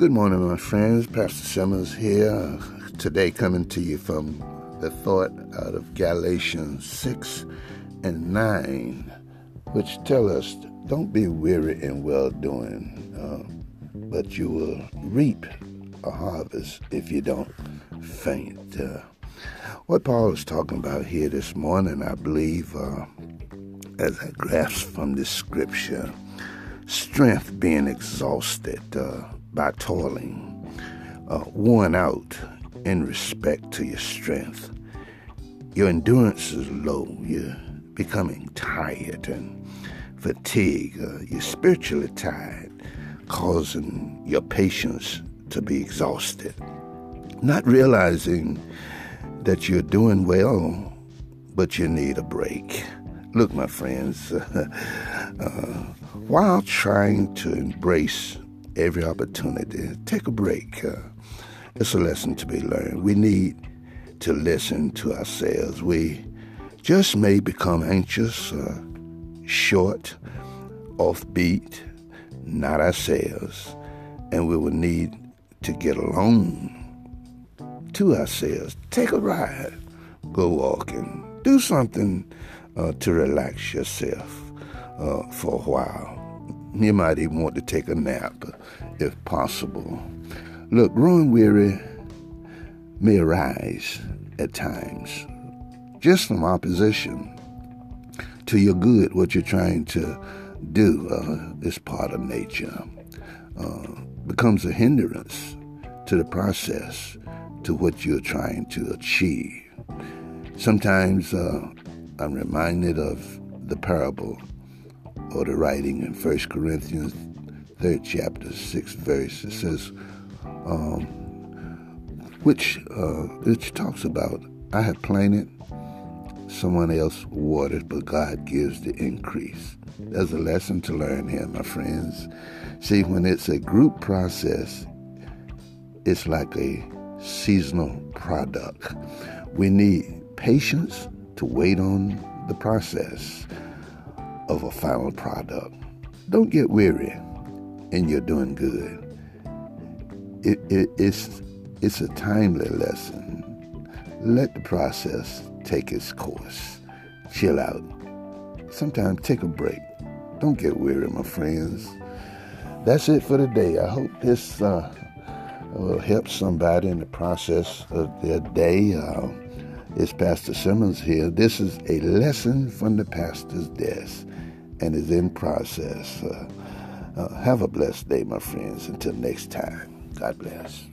Good morning, my friends. Pastor Simmons here. Today, coming to you from the thought out of Galatians 6 and 9, which tell us don't be weary in well doing, uh, but you will reap a harvest if you don't faint. Uh, what Paul is talking about here this morning, I believe, uh, as I grasp from this scripture, strength being exhausted uh, by toiling, uh, worn out in respect to your strength. Your endurance is low. You're becoming tired and fatigued. Uh, you're spiritually tired, causing your patience to be exhausted. Not realizing that you're doing well, but you need a break. Look, my friends, uh, while trying to embrace every opportunity, take a break. Uh, it's a lesson to be learned. We need to listen to ourselves. We just may become anxious, uh, short, offbeat, not ourselves, and we will need to get alone to ourselves. Take a ride, go walking, do something uh, to relax yourself uh, for a while. You might even want to take a nap if possible. Look, growing weary may arise at times just from opposition to your good, what you're trying to do uh, is part of nature. Uh, becomes a hindrance to the process, to what you're trying to achieve. Sometimes uh, I'm reminded of the parable or the writing in 1 Corinthians, third chapter, sixth verse. It says, um, which uh, which talks about I have planted, someone else watered, but God gives the increase. There's a lesson to learn here, my friends. See, when it's a group process, it's like a seasonal product. We need patience to wait on the process of a final product. Don't get weary and you're doing good. It, it, it's, it's a timely lesson. Let the process take its course. Chill out. Sometimes take a break. Don't get weary, my friends. That's it for today. I hope this uh, will help somebody in the process of their day. Uh, it's Pastor Simmons here. This is a lesson from the pastor's desk and is in process. Uh, uh, have a blessed day, my friends. Until next time, God bless.